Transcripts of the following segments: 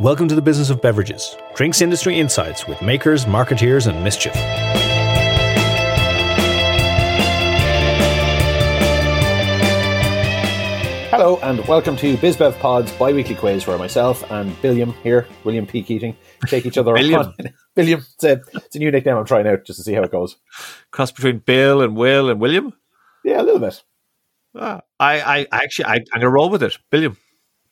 Welcome to the business of beverages, drinks industry insights with makers, marketeers, and mischief. Hello and welcome to BizBev Pod's bi-weekly quiz where myself and Billiam here, William P. Keating, take each other Billiam. on. Billiam, it's a, it's a new nickname I'm trying out just to see how it goes. Cross between Bill and Will and William. Yeah, a little bit. Ah, I, I actually, I, I'm going to roll with it. Billiam.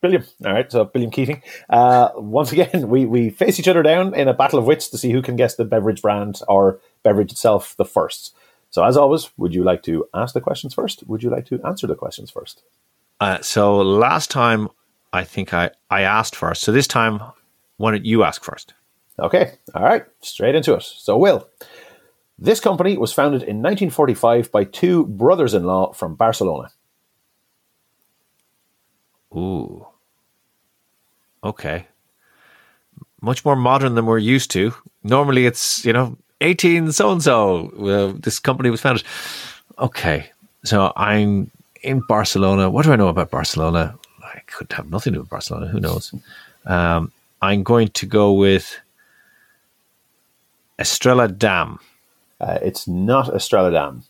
Billiam. All right, so Billiam Keating. Uh, once again, we, we face each other down in a battle of wits to see who can guess the beverage brand or beverage itself the first. So as always, would you like to ask the questions first? Would you like to answer the questions first? Uh, so last time, I think I, I asked first. So this time, why don't you ask first? Okay, all right, straight into it. So, Will, this company was founded in 1945 by two brothers in law from Barcelona. Ooh. Okay. Much more modern than we're used to. Normally it's, you know, 18 so and so. This company was founded. Okay. So I'm in Barcelona. What do I know about Barcelona? I could have nothing to do with Barcelona. Who knows? Um, I'm going to go with Estrella Damm. Uh, it's not Estrella Damm,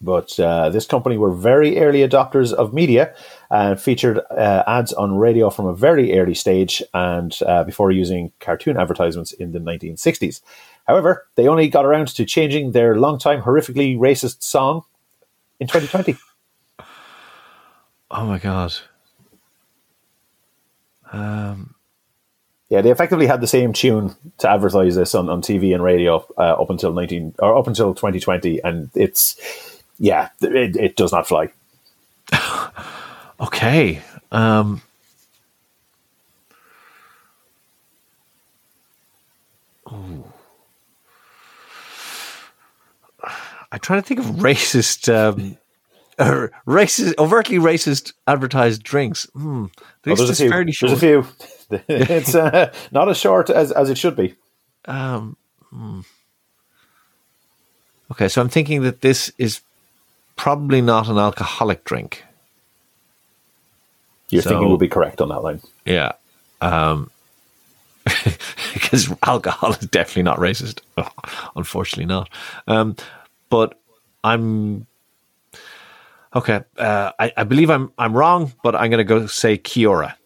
but uh, this company were very early adopters of media and featured uh, ads on radio from a very early stage and uh, before using cartoon advertisements in the 1960s. However, they only got around to changing their long-time horrifically racist song in 2020. Oh my God. Um, Yeah, they effectively had the same tune to advertise this on, on TV and radio uh, up until 19 or up until 2020, and it's yeah, it, it does not fly. okay. Um, ooh. I'm trying to think of racist, um, or racist, overtly racist advertised drinks. Hmm. Well, This there's a few. fairly There's a few. it's uh, not as short as, as it should be. Um, hmm. Okay, so I'm thinking that this is probably not an alcoholic drink. Your So- thinking will be correct on that line. Yeah. Um, because alcohol is definitely not racist. Unfortunately, not. Um, but I'm okay. Uh, I, I believe I'm I'm wrong, but I'm going to go say Kia-Ora.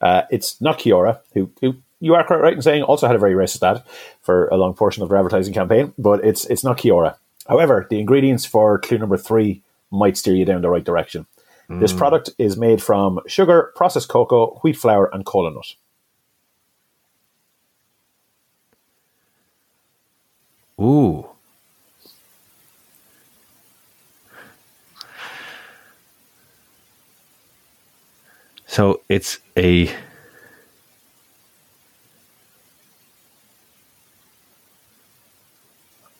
Uh, it's not Kia-Ora, who, who you are quite right in saying also had a very racist ad for a long portion of their advertising campaign, but it's it's not Kia-Ora. However, the ingredients for clue number three might steer you down the right direction. This hmm. product is made from sugar, processed cocoa, wheat flour, and cola nut. Ooh. So it's a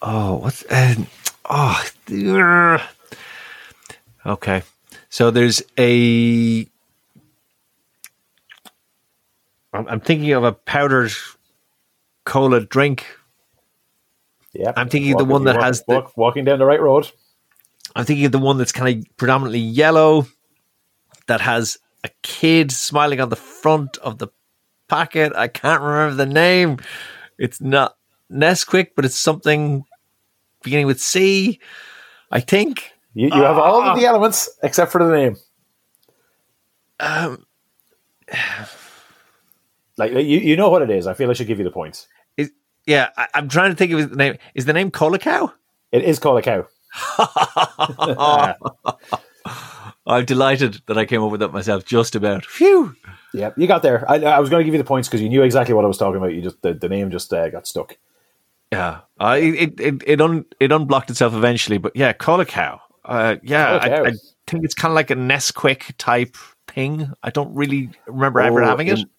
Oh, what's uh, oh ugh. okay. So there's a I'm, thinking of a powdered cola drink Yeah, I'm thinking the one that walk- has the- walk- walking down the right road. I'm thinking of the one that's kind of predominantly yellow, that has a kid smiling on the front of the packet. I can't remember the name. It's not Nesquik, but it's something beginning with C. I think. You, you have all Ah. of the elements except for the name. Um, Like you, you know what it is. I feel I should give you the points. is, yeah, I, I'm trying to think of the name. Is the name Cola Cao? It is Cola Cao. I'm delighted that I came up with that myself. Just about. Phew. Yeah, you got there. I, I was going to give you the points because you knew exactly what I was talking about. You just the, the name just uh, got stuck. Yeah, uh, it it it, un, it unblocked itself eventually, but yeah, Cola Cao. Uh, yeah, I, I think it's kind of like a Nesquik type thing. I don't really remember ever Oh, having it. in-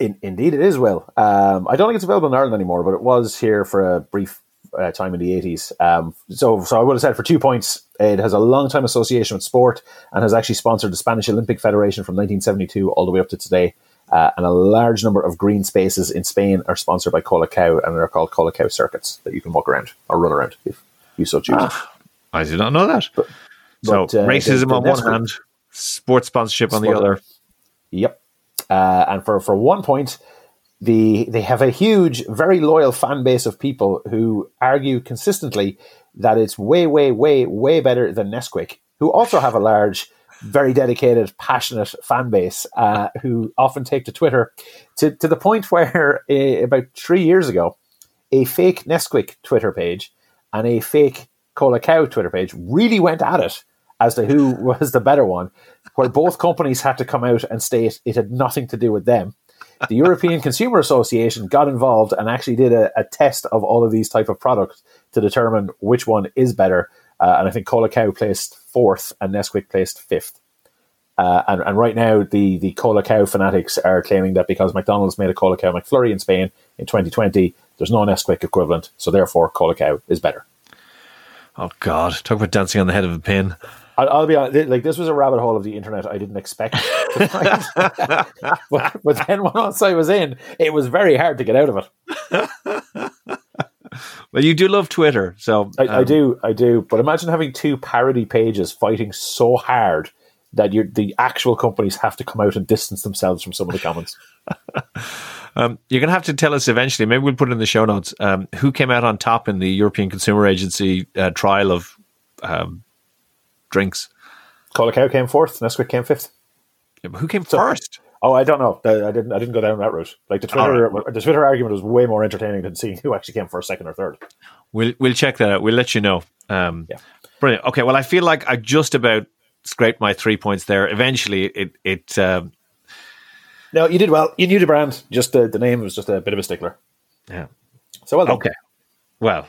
in, indeed, it is. Well, um, I don't think it's available in Ireland anymore, but it was here for a brief uh, time in the eighties. Um, so, so I would have said for two points, it has a long time association with sport and has actually sponsored the Spanish Olympic Federation from 1972 all the way up to today. Uh, and a large number of green spaces in Spain are sponsored by Cola Cao, and they're called Cola Cao circuits that you can walk around or run around if you so choose. I did not know that. so but, uh, racism the- the on one hand, sports sponsorship on the other. Yep. Uh, and for, for one point, the they have a huge, very loyal fan base of people who argue consistently that it's way, way, way, way better than Nesquik, who also have a large, very dedicated, passionate fan base uh, who often take to Twitter to, to the point where uh, about three years ago, a fake Nesquik Twitter page and a fake Cola Cao Twitter page really went at it as to who was the better one, where both companies had to come out and state it had nothing to do with them the European Consumer Association got involved and actually did a, a, test of all of these type of products to determine which one is better. Uh, and I think Cola Cao placed fourth and Nesquik placed fifth. Uh, and, and right now, the, the Cola Cao fanatics are claiming that because McDonald's made a Cola Cao McFlurry in Spain in 2020, there's no Nesquik equivalent. So therefore, Cola Cao is better. Oh, God. Talk about dancing on the head of a pin. I'll, I'll, be honest, like this was a rabbit hole of the internet I didn't expect to find. but, but then once I was in, it was very hard to get out of it. well, you do love Twitter, so I, um, I, do, I do. But imagine having two parody pages fighting so hard that the actual companies have to come out and distance themselves from some of the comments. um, you're going to have to tell us eventually. Maybe we'll put it in the show notes. Um, who came out on top in the European Consumer Agency uh, trial of um, drinks. Cola Cao came fourth. Nesquik came fifth. Yeah, who came so, first? Oh, I don't know. I didn't. I didn't go down that route. Like the Twitter, right. the Twitter argument was way more entertaining than seeing who actually came first, second, or third. We'll we'll check that out. We'll let you know. Um, yeah. Brilliant. Okay. Well, I feel like I just about scraped my three points there. Eventually, it it. Um, no, you did well. You knew the brand. Just the, the name was just a bit of a stickler. Yeah. So well done. Okay. Well,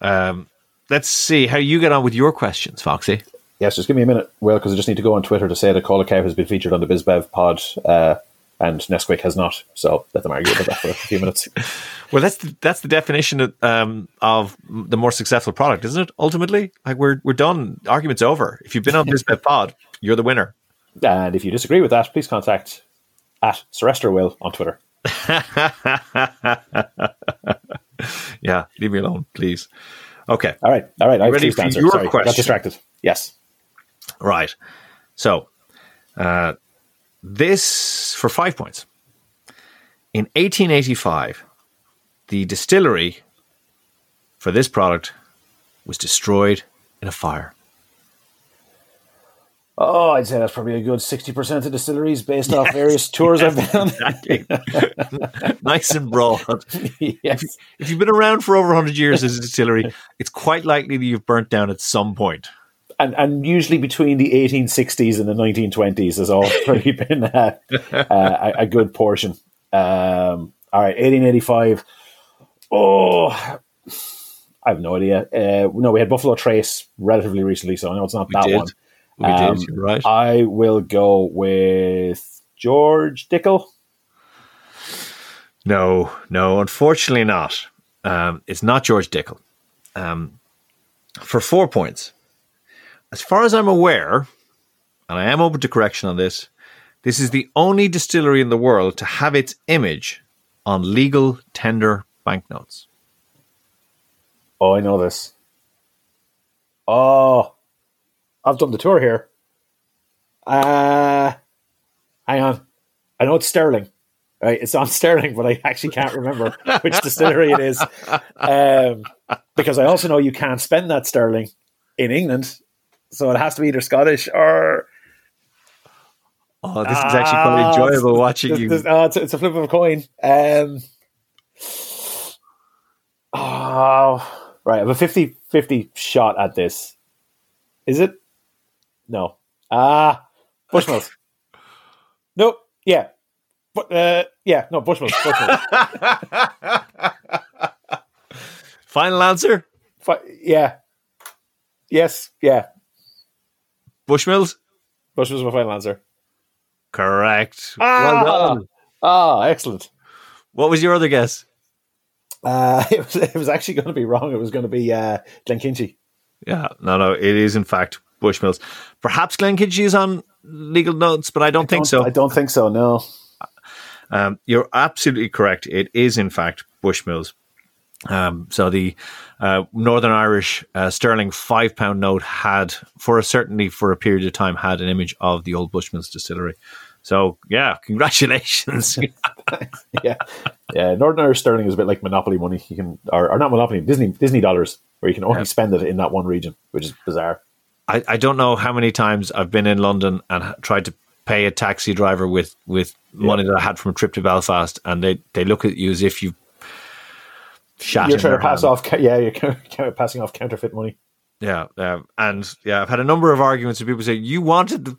um, let's see how you get on with your questions, Foxy. Yes, just give me a minute, Will, because I just need to go on Twitter to say that Cola Cao has been featured on the BizBev pod uh, and Nesquik has not. So let them argue about that for a few minutes. well, that's the, that's the definition of, um, of the more successful product, isn't it? Ultimately, like we're we're done. Argument's over. If you've been on BizBev pod, you're the winner. And if you disagree with that, please contact at Surrester Will on Twitter. yeah, leave me alone, please. Okay. All right. All right. I ready for your Sorry, question? Got distracted. Yes. Right. So, uh, this for five points. In 1885, the distillery for this product was destroyed in a fire. Oh, I'd say that's probably a good 60% of distilleries based yes. off various tours I've been on. nice and broad. Yes. If, if, you've been around for over 100 years as a distillery, it's quite likely that you've burnt down at some point and and usually between the 1860s and the 1920s has already been uh, uh, a, a, good portion. Um, all right, 1885. Oh, I have no idea. Uh, no, we had Buffalo Trace relatively recently, so I know it's not we that did. one. We um, did, right. I will go with George Dickel. No, no, unfortunately not. Um, it's not George Dickel. Um, for four points, as far as I'm aware, and I am open to correction on this, this is the only distillery in the world to have its image on legal tender banknotes. Oh, I know this. Oh, I've done the tour here. Uh, hang on. I know it's Sterling. Right, it's on Sterling, but I actually can't remember which distillery it is. Um, because I also know you can't spend that sterling in England so it has to be either Scottish or. Oh, this is actually quite ah, enjoyable watching this, you. This, oh, it's, it's, a flip of a coin. Um, oh, right. I have a 50 50 shot at this. Is it? No. Ah, Bushmills. nope. Yeah. But, uh, yeah, no, Bushmills. Bushmills. Final answer? Fi- yeah. Yes. Yeah. Bushmills? Bushmills my final answer. Correct. Ah, well done. Ah, excellent. What was your other guess? Uh, it was it was actually going to be wrong. It was going to be uh, Glenkinchie. Yeah, no, no, it is in fact Bushmills. Perhaps Glenkinchie is on legal notes, but I don't I think don't, so. I don't think so. No. Um, you're absolutely correct. It is in fact Bushmills. Um, so the uh, Northern Irish uh, sterling five pound note had, for a certainly for a period of time, had an image of the old Bushman's distillery. So yeah, congratulations. yeah, yeah. Northern Irish sterling is a bit like monopoly money. You can, or, or not monopoly, Disney Disney dollars, where you can only Yeah. spend it in that one region, which is bizarre. I, I don't know how many times I've been in London and tried to pay a taxi driver with, with money that I had from a trip to Belfast, and they, they look at you as if you You're trying to pass hand. off, yeah, you're passing off counterfeit money. Yeah, um, and yeah, I've had a number of arguments with people say you wanted the,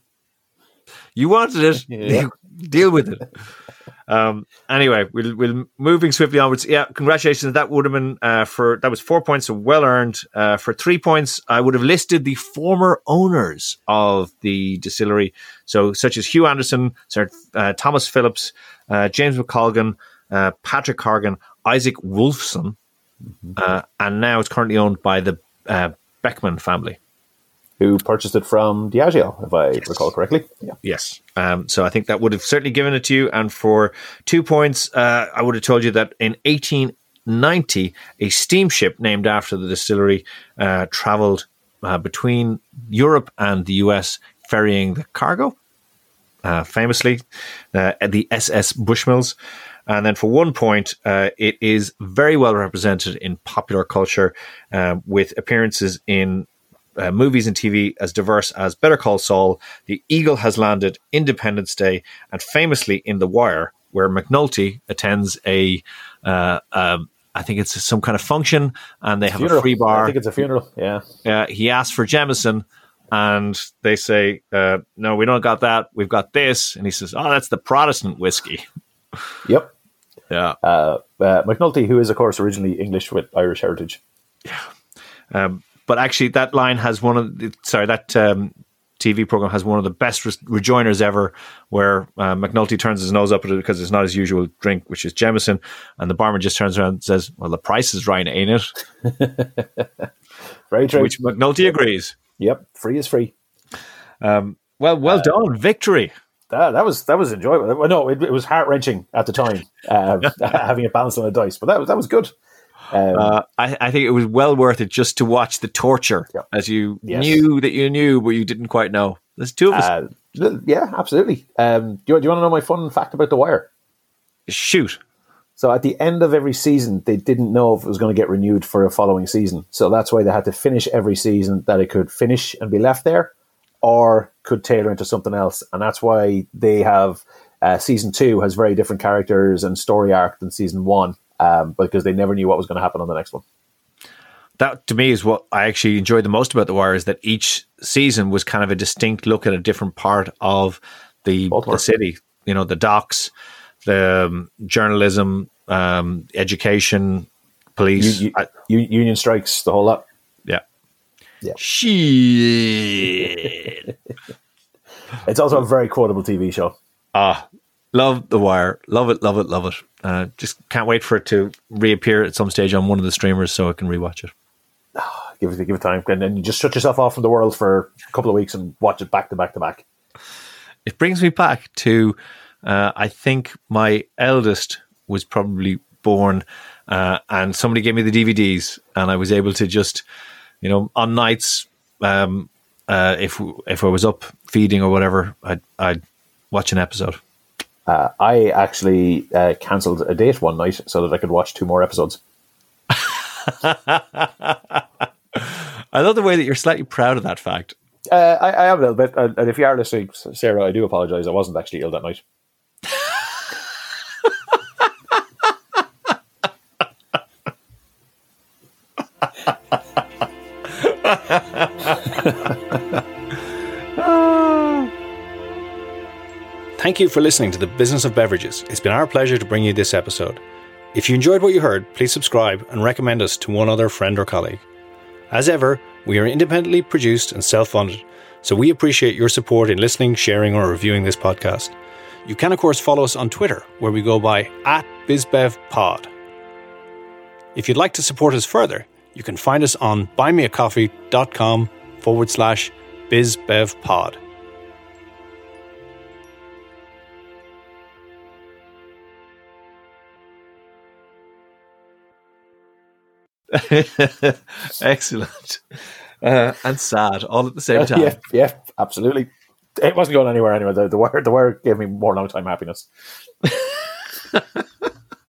you wanted it, Yeah. deal with it. Um, anyway, we'll, we'll moving swiftly onwards. Yeah, congratulations. That would have been uh, for that was four points, so well earned. Uh, for three points, I would have listed the former owners of the distillery, so such as Hugh Anderson, Sir uh, Thomas Phillips, uh, James McColgan, uh, Patrick Cargan, Isaac Wolfson, uh, and now it's currently owned by the uh, Beckmann family. Who purchased it from Diageo, if I recall correctly? Yeah. Yes. Um, so I think that would have certainly given it to you. And for two points, uh, I would have told you that in 1890, a steamship named after the distillery uh, traveled uh, between Europe and the US, ferrying the cargo, uh, famously, uh, at the SS Bushmills. And then for one point, uh, it is very well represented in popular culture uh, with appearances in uh, movies and TV as diverse as Better Call Saul, The Eagle Has Landed, Independence Day, and famously in The Wire, where McNulty attends a, uh, um, I think it's some kind of function, and they have Funeral. a free bar. I think it's a funeral. Yeah. Uh, he asks for Jameson, and they say, uh, "No, we don't got that. We've got this." And he says, "Oh, that's the Protestant whiskey." Yep. Yeah. Uh, uh, McNulty, who is, of course, originally English with Irish heritage. Um, but actually, that line has one of the, sorry that um, TV program has one of the best re- rejoiners ever, where uh, McNulty turns his nose up at it because it's not his usual drink, which is Jameson, and the barman just turns around and says, "Well, the price is right, ain't it?" Very true. Which McNulty agrees. yep. Free is free. Well, well done, victory. That, that was that was enjoyable. Well, no, it, it was heart wrenching at the time, uh, having it balanced on a dice, but that was that was good. Um, Uh, I, I think it was well worth it just to watch the torture Yep. as you Yes. knew that you knew, but you didn't quite know. There's two of us. uh, yeah, absolutely. Um, do, you, do you want to know my fun fact about The Wire? Shoot. So at the end of every season, they didn't know if it was going to get renewed for a following season. So that's why they had to finish every season that it could finish and be left there, or could tailor into something else. And that's why they have uh, season two has very different characters and story arc than season one, um, because they never knew what was going to happen on the next one. that to me is what I actually enjoyed the most about the Wire is that each season was kind of a distinct look at a different part of the, the city. You know, the docks, the um, journalism, um, education, police. U- u- I- u- union strikes, the whole lot. yeah. Yeah. Shit. It's also a very quotable TV show. Ah, love the Wire. Love it. Love it. Love it. Uh, just can't wait for it to reappear at some stage on one of the streamers so I can rewatch it. Give it, give it time, and then you just shut yourself off from the world for a couple of weeks and watch it back to back to back. it brings me back to uh, I think my eldest was probably born, uh, and somebody gave me the DVDs, and I was able to just, you know, on nights, um, uh, if if I was up feeding or whatever, I'd, I'd watch an episode. Uh, I actually uh, cancelled a date one night so that I could watch two more episodes. I love the way that you're slightly proud of that fact. Uh, I, I am a little bit, uh, and if you are listening, Sarah, I do apologise. I wasn't actually ill that night. Thank you for listening to the Business of Beverages. It's been our pleasure to bring you this episode. If you enjoyed what you heard, please subscribe and recommend us to one other friend or colleague. As ever, we are independently produced and self funded, so we appreciate your support in listening, sharing, or reviewing this podcast. You can, of course, follow us on Twitter, where we go by at BizBevPod. If you'd like to support us further, you can find us on buymeacoffee.com forward slash BizBevPod. Excellent. Uh, and sad all at the same time. yeah, yeah, absolutely. it wasn't going anywhere anyway. The, the wire the wire gave me more long time happiness.